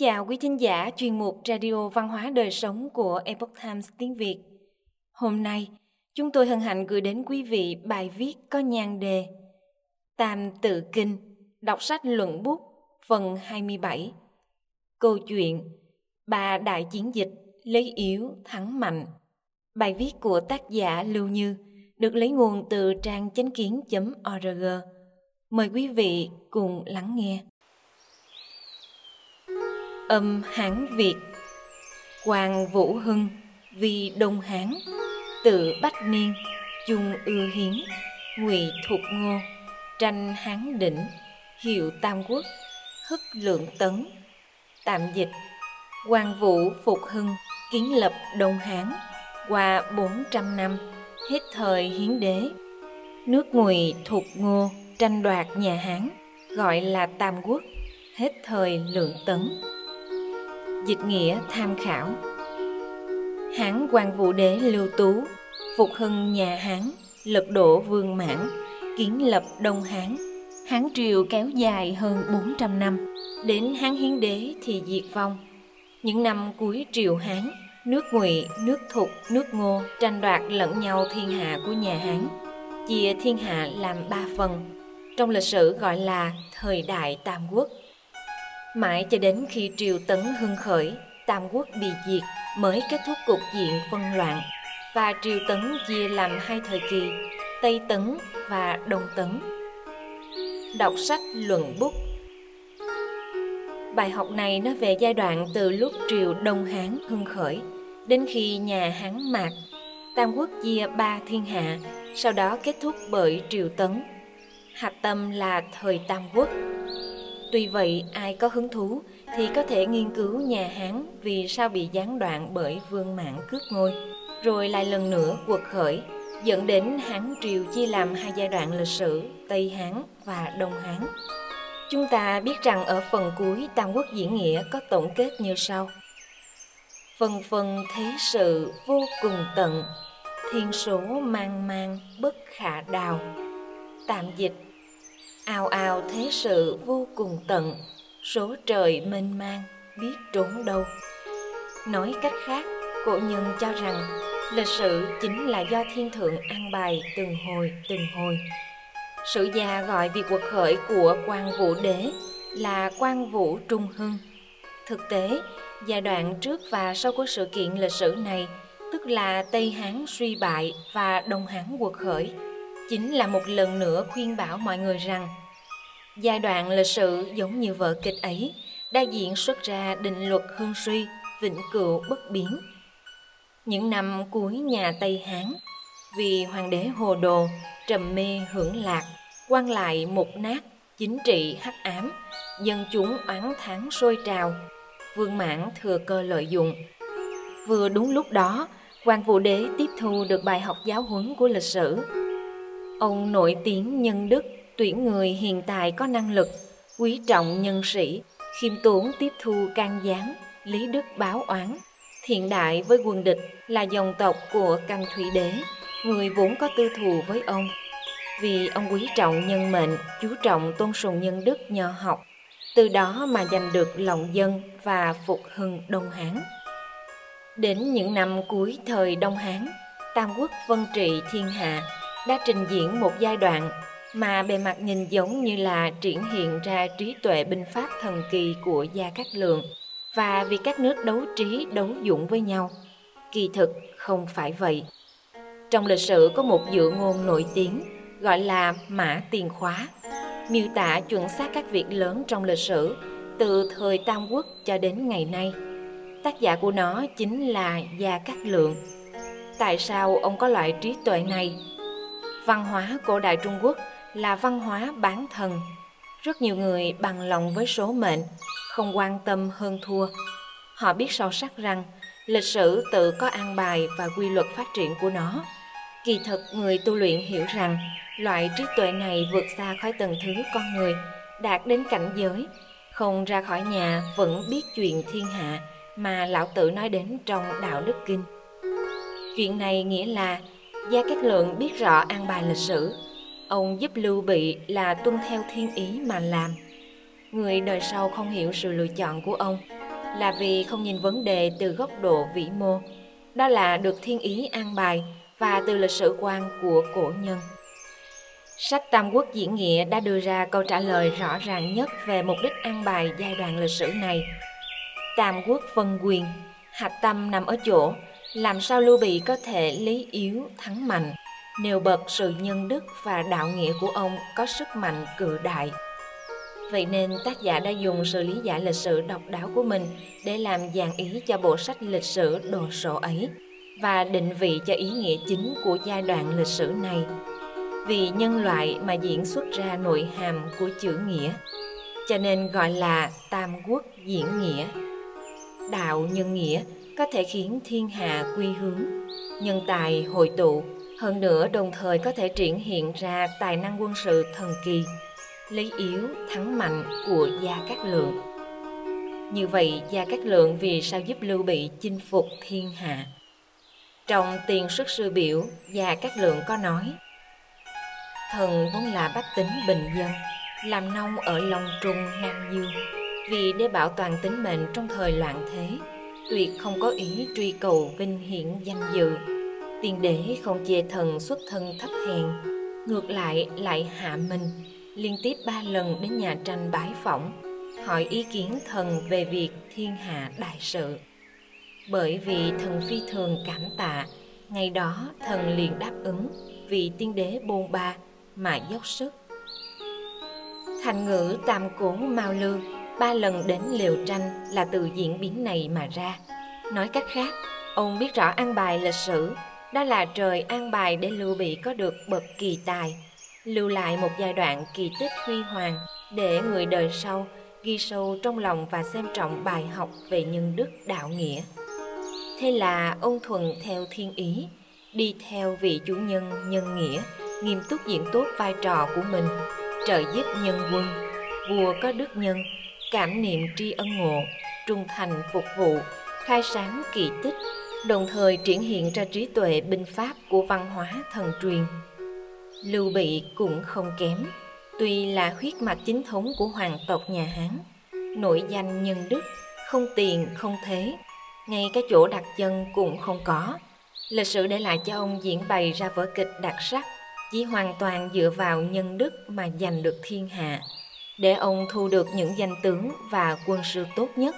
chào quý thính giả chuyên mục Radio Văn hóa Đời Sống của Epoch Times tiếng Việt. Hôm nay, chúng tôi hân hạnh gửi đến quý vị bài viết có nhan đề Tam Tự Kinh, đọc sách luận bút, phần 27. Câu chuyện Ba Đại Chiến Dịch lấy yếu thắng mạnh. Bài viết của tác giả Lưu Như được lấy nguồn từ trang chánh kiến.org. Mời quý vị cùng lắng nghe. Âm Hán Việt. Quang Vũ Hưng Vì Đông Hán, Tự Bách Niên, Chung Ư Hiến, Ngụy Thục Ngô, Tranh Hán Đỉnh, Hiệu Tam Quốc, Hức Lượng Tấn, Tạm dịch, Quang Vũ Phục Hưng, Kiến lập Đông Hán, Qua 400 năm, Hết thời hiến đế. Nước Ngụy Thục Ngô tranh đoạt nhà Hán, Gọi là Tam Quốc, Hết thời Lượng Tấn. Dịch nghĩa tham khảo. Hán quan vũ đế lưu tú Phục hưng nhà Hán Lật đổ vương mãn Kiến lập Đông Hán. Hán triều kéo dài hơn 400 năm. Đến Hán hiến đế thì diệt vong. Những năm cuối triều Hán Nước ngụy, nước thục, nước ngô tranh đoạt lẫn nhau thiên hạ của nhà Hán. Chia thiên hạ làm ba phần. Trong lịch sử gọi là thời đại Tam Quốc Mãi cho đến khi triều tấn hưng khởi, Tam quốc bị diệt mới kết thúc cục diện phân loạn và triều tấn chia làm hai thời kỳ, Tây tấn và Đông tấn. Đọc sách luận bút Bài học này nói về giai đoạn từ lúc triều Đông Hán hưng khởi đến khi nhà Hán mạc, Tam quốc chia ba thiên hạ, sau đó kết thúc bởi triều tấn. Hạch tâm là thời Tam quốc. Tuy vậy, ai có hứng thú thì có thể nghiên cứu nhà Hán vì sao bị gián đoạn bởi vương mạng cướp ngôi, rồi lại lần nữa quật khởi, dẫn đến Hán Triều chia làm hai giai đoạn lịch sử Tây Hán và Đông Hán. Chúng ta biết rằng ở phần cuối Tam Quốc diễn nghĩa có tổng kết như sau. Phần phần thế sự vô cùng tận, thiên số mang mang bất khả đào. Tạm dịch ào ào thế sự vô cùng tận, số trời mênh mang, biết trốn đâu. Nói cách khác, cổ nhân cho rằng, lịch sử chính là do thiên thượng an bài từng hồi từng hồi. Sử gia gọi việc quật khởi của quan vũ đế là quan vũ trung hưng. Thực tế, giai đoạn trước và sau của sự kiện lịch sử này, tức là tây hán suy bại và đông hán quật khởi, chính là một lần nữa khuyên bảo mọi người rằng giai đoạn lịch sử giống như vở kịch ấy đại diện xuất ra định luật hương suy, vĩnh cửu bất biến. Những năm cuối nhà tây hán, vì hoàng đế hồ đồ trầm mê hưởng lạc quan lại mục nát chính trị hắc ám, dân chúng oán thắng sôi trào, vương mãn thừa cơ lợi dụng. Vừa đúng lúc đó quan vũ đế tiếp thu được bài học giáo huấn của lịch sử. Ông nổi tiếng nhân đức tuyển người hiện tại có năng lực, quý trọng nhân sĩ, khiêm tốn tiếp thu can gián, lý đức báo oán. Thiện đại với quân địch là dòng tộc của căn thủy đế, người vốn có tư thù với ông. Vì ông quý trọng nhân mệnh, chú trọng tôn sùng nhân đức nho học, từ đó mà giành được lòng dân và phục hưng đông hán. Đến những năm cuối thời đông hán, tam quốc vân trị thiên hạ đã trình diễn một giai đoạn mà bề mặt nhìn giống như là triển hiện ra trí tuệ binh pháp thần kỳ của Gia Cát Lượng và vì các nước đấu trí đấu dũng với nhau. Kỳ thực không phải vậy. Trong lịch sử có một dự ngôn nổi tiếng gọi là Mã Tiền Khóa, miêu tả chuẩn xác các việc lớn trong lịch sử từ thời Tam Quốc cho đến ngày nay. Tác giả của nó chính là Gia Cát Lượng. Tại sao ông có loại trí tuệ này? Văn hóa cổ đại Trung Quốc là văn hóa bán thần. Rất nhiều người bằng lòng với số mệnh, không quan tâm hơn thua. Họ biết sâu sắc rằng lịch sử tự có an bài và quy luật phát triển của nó. Kỳ thực người tu luyện hiểu rằng loại trí tuệ này vượt xa khỏi tầng thứ con người, đạt đến cảnh giới, không ra khỏi nhà vẫn biết chuyện thiên hạ mà lão tử nói đến trong đạo đức kinh. Chuyện này nghĩa là Gia Cát Lượng biết rõ an bài lịch sử, Ông giúp Lưu Bị là tuân theo thiên ý mà làm. Người đời sau không hiểu sự lựa chọn của ông, là vì không nhìn vấn đề từ góc độ vĩ mô, đó là được thiên ý an bài và từ lịch sử quan của cổ nhân. Sách Tam Quốc diễn nghĩa đã đưa ra câu trả lời rõ ràng nhất về mục đích an bài giai đoạn lịch sử này. Tam Quốc phân quyền, hạch tâm nằm ở chỗ làm sao Lưu Bị có thể lý yếu thắng mạnh, nêu bật sự nhân đức và đạo nghĩa của ông có sức mạnh cự đại. Vậy nên tác giả đã dùng sự lý giải lịch sử độc đáo của mình để làm dàn ý cho bộ sách lịch sử đồ sộ ấy và định vị cho ý nghĩa chính của giai đoạn lịch sử này. Vì nhân loại mà diễn xuất ra nội hàm của chữ nghĩa, cho nên gọi là Tam Quốc diễn nghĩa. Đạo nhân nghĩa có thể khiến thiên hạ quy hướng, nhân tài hội tụ, hơn nữa đồng thời có thể triển hiện ra tài năng quân sự thần kỳ, lấy yếu thắng mạnh của Gia Cát Lượng. Như vậy, Gia Cát Lượng vì sao giúp Lưu Bị chinh phục thiên hạ? Trong tiền xuất sư biểu, Gia Cát Lượng có nói Thần vốn là bách tính bình dân, làm nông ở Long Trung, Nam Dương, vì để bảo toàn tính mệnh trong thời loạn thế, tuyệt không có ý truy cầu vinh hiển danh dự. Tiền đế không chê thần xuất thân thấp hèn, ngược lại lại hạ mình, liên tiếp ba lần đến nhà tranh bái phỏng, hỏi ý kiến thần về việc thiên hạ đại sự. Bởi vì thần phi thường cảm tạ, ngày đó thần liền đáp ứng vì tiên đế bôn ba mà dốc sức. Thành ngữ tam cố mau lương ba lần đến liều tranh là từ diễn biến này mà ra. Nói cách khác, ông biết rõ an bài lịch sử, đó là trời an bài để Lưu Bị có được bậc kỳ tài, lưu lại một giai đoạn kỳ tích huy hoàng để người đời sau ghi sâu trong lòng và xem trọng bài học về nhân đức đạo nghĩa. Thế là ông thuần theo thiên ý, đi theo vị chủ nhân nhân nghĩa, nghiêm túc diễn tốt vai trò của mình, trợ giúp nhân quân, vua có đức nhân, cảm niệm tri ân ngộ, trung thành phục vụ, khai sáng kỳ tích, đồng thời triển hiện ra trí tuệ binh pháp của văn hóa thần truyền. Lưu Bị cũng không kém, tuy là huyết mạch chính thống của hoàng tộc nhà Hán, nổi danh nhân đức, không tiền không thế, ngay cái chỗ đặt chân cũng không có. Lịch sử để lại cho ông diễn bày ra vở kịch đặc sắc, chỉ hoàn toàn dựa vào nhân đức mà giành được thiên hạ để ông thu được những danh tướng và quân sư tốt nhất,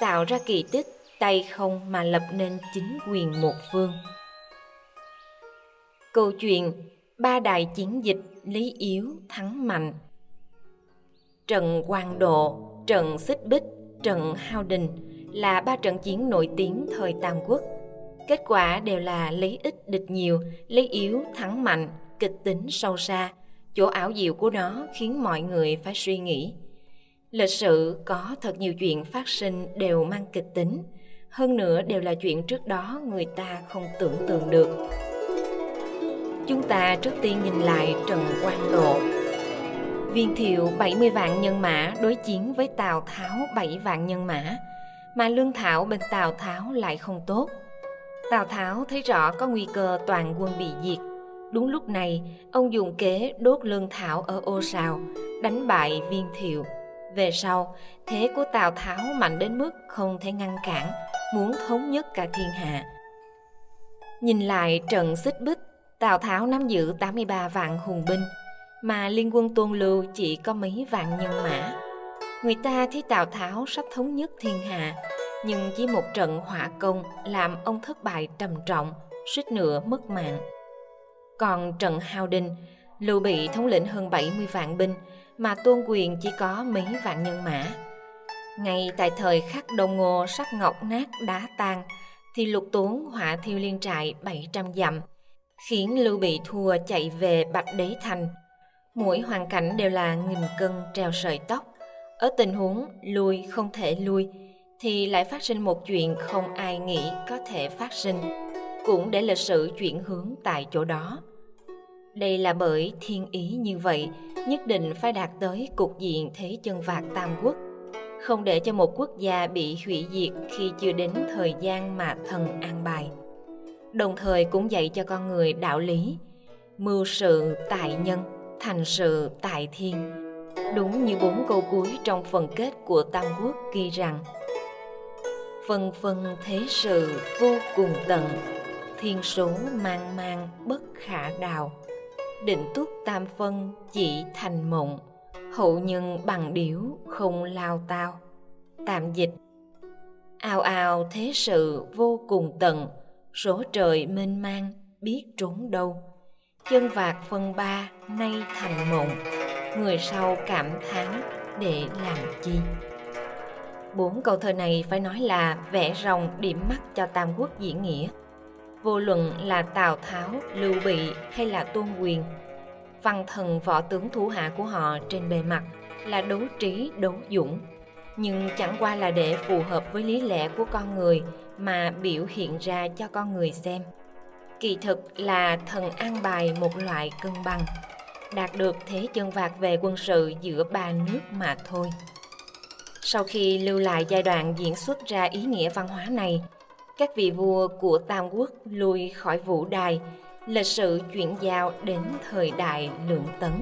tạo ra kỳ tích tay không mà lập nên chính quyền một phương. Câu chuyện Ba đại chiến dịch Lý Yếu thắng mạnh Trận Quang Độ, trận Xích Bích, trận Hao Đình là ba trận chiến nổi tiếng thời Tam Quốc. Kết quả đều là lấy ít địch nhiều, lấy yếu thắng mạnh, kịch tính sâu xa, chỗ ảo diệu của nó khiến mọi người phải suy nghĩ lịch sử có thật nhiều chuyện phát sinh đều mang kịch tính hơn nữa đều là chuyện trước đó người ta không tưởng tượng được. Chúng ta trước tiên nhìn lại trần quang độ. Viên thiệu 70 vạn nhân mã đối chiến với tào tháo 7 vạn nhân mã mà lương thảo bên tào tháo lại không tốt. Tào tháo thấy rõ có nguy cơ toàn quân bị diệt. Đúng lúc này, ông dùng kế đốt lương thảo ở ô sào, đánh bại viên thiệu. Về sau, thế của Tào Tháo mạnh đến mức không thể ngăn cản, muốn thống nhất cả thiên hạ. Nhìn lại trận xích bích, Tào Tháo nắm giữ 83 vạn hùng binh, mà liên quân tôn lưu chỉ có mấy vạn nhân mã. Người ta thấy Tào Tháo sắp thống nhất thiên hạ, nhưng chỉ một trận hỏa công làm ông thất bại trầm trọng, suýt nữa mất mạng. Còn trận Hào Đình, Lưu Bị thống lĩnh hơn 70 vạn binh, mà Tôn Quyền chỉ có mấy vạn nhân mã. Ngay tại thời khắc đồng ngô sắc ngọc nát đá tan, thì lục tốn hỏa thiêu liên trại 700 dặm, khiến Lưu Bị thua chạy về Bạch Đế Thành. Mỗi hoàn cảnh đều là nghìn cân treo sợi tóc. Ở tình huống lui không thể lui, thì lại phát sinh một chuyện không ai nghĩ có thể phát sinh, cũng để lịch sử chuyển hướng tại chỗ đó. Đây là bởi thiên ý như vậy, nhất định phải đạt tới cục diện thế chân vạc tam quốc, không để cho một quốc gia bị hủy diệt khi chưa đến thời gian mà thần an bài. Đồng thời cũng dạy cho con người đạo lý, mưu sự tại nhân, thành sự tại thiên. Đúng như bốn câu cuối trong phần kết của Tam Quốc ghi rằng phân phân thế sự vô cùng tận thiên số mang mang bất khả đào định túc tam phân chỉ thành mộng, hậu nhân bằng điếu không lao tao. Tạm dịch ao ao thế sự vô cùng tận số trời mênh mang biết trốn đâu. Chân vạc phân ba nay thành mộng, người sau cảm thán để làm chi? Bốn câu thơ này phải nói là vẽ rồng điểm mắt cho tam quốc diễn nghĩa vô luận là tào tháo, lưu bị hay là tôn quyền, văn thần võ tướng thủ hạ của họ trên bề mặt là đấu trí, đấu dũng. Nhưng chẳng qua là để phù hợp với lý lẽ của con người mà biểu hiện ra cho con người xem. Kỳ thực là thần an bài một loại cân bằng, đạt được thế chân vạc về quân sự giữa ba nước mà thôi. Sau khi lưu lại giai đoạn diễn xuất ra ý nghĩa văn hóa này các vị vua của tam quốc lui khỏi vũ đài, lịch sử chuyển giao đến thời đại lượng tấn.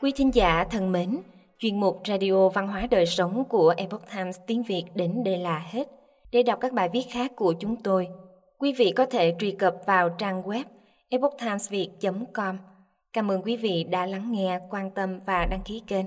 Quý thính giả thân mến, chuyên mục radio văn hóa đời sống của epoch times tiếng việt đến đây là hết. Để đọc các bài viết khác của chúng tôi, quý vị có thể truy cập vào trang web epochtimesviet com. Cảm ơn quý vị đã lắng nghe, quan tâm và đăng ký kênh.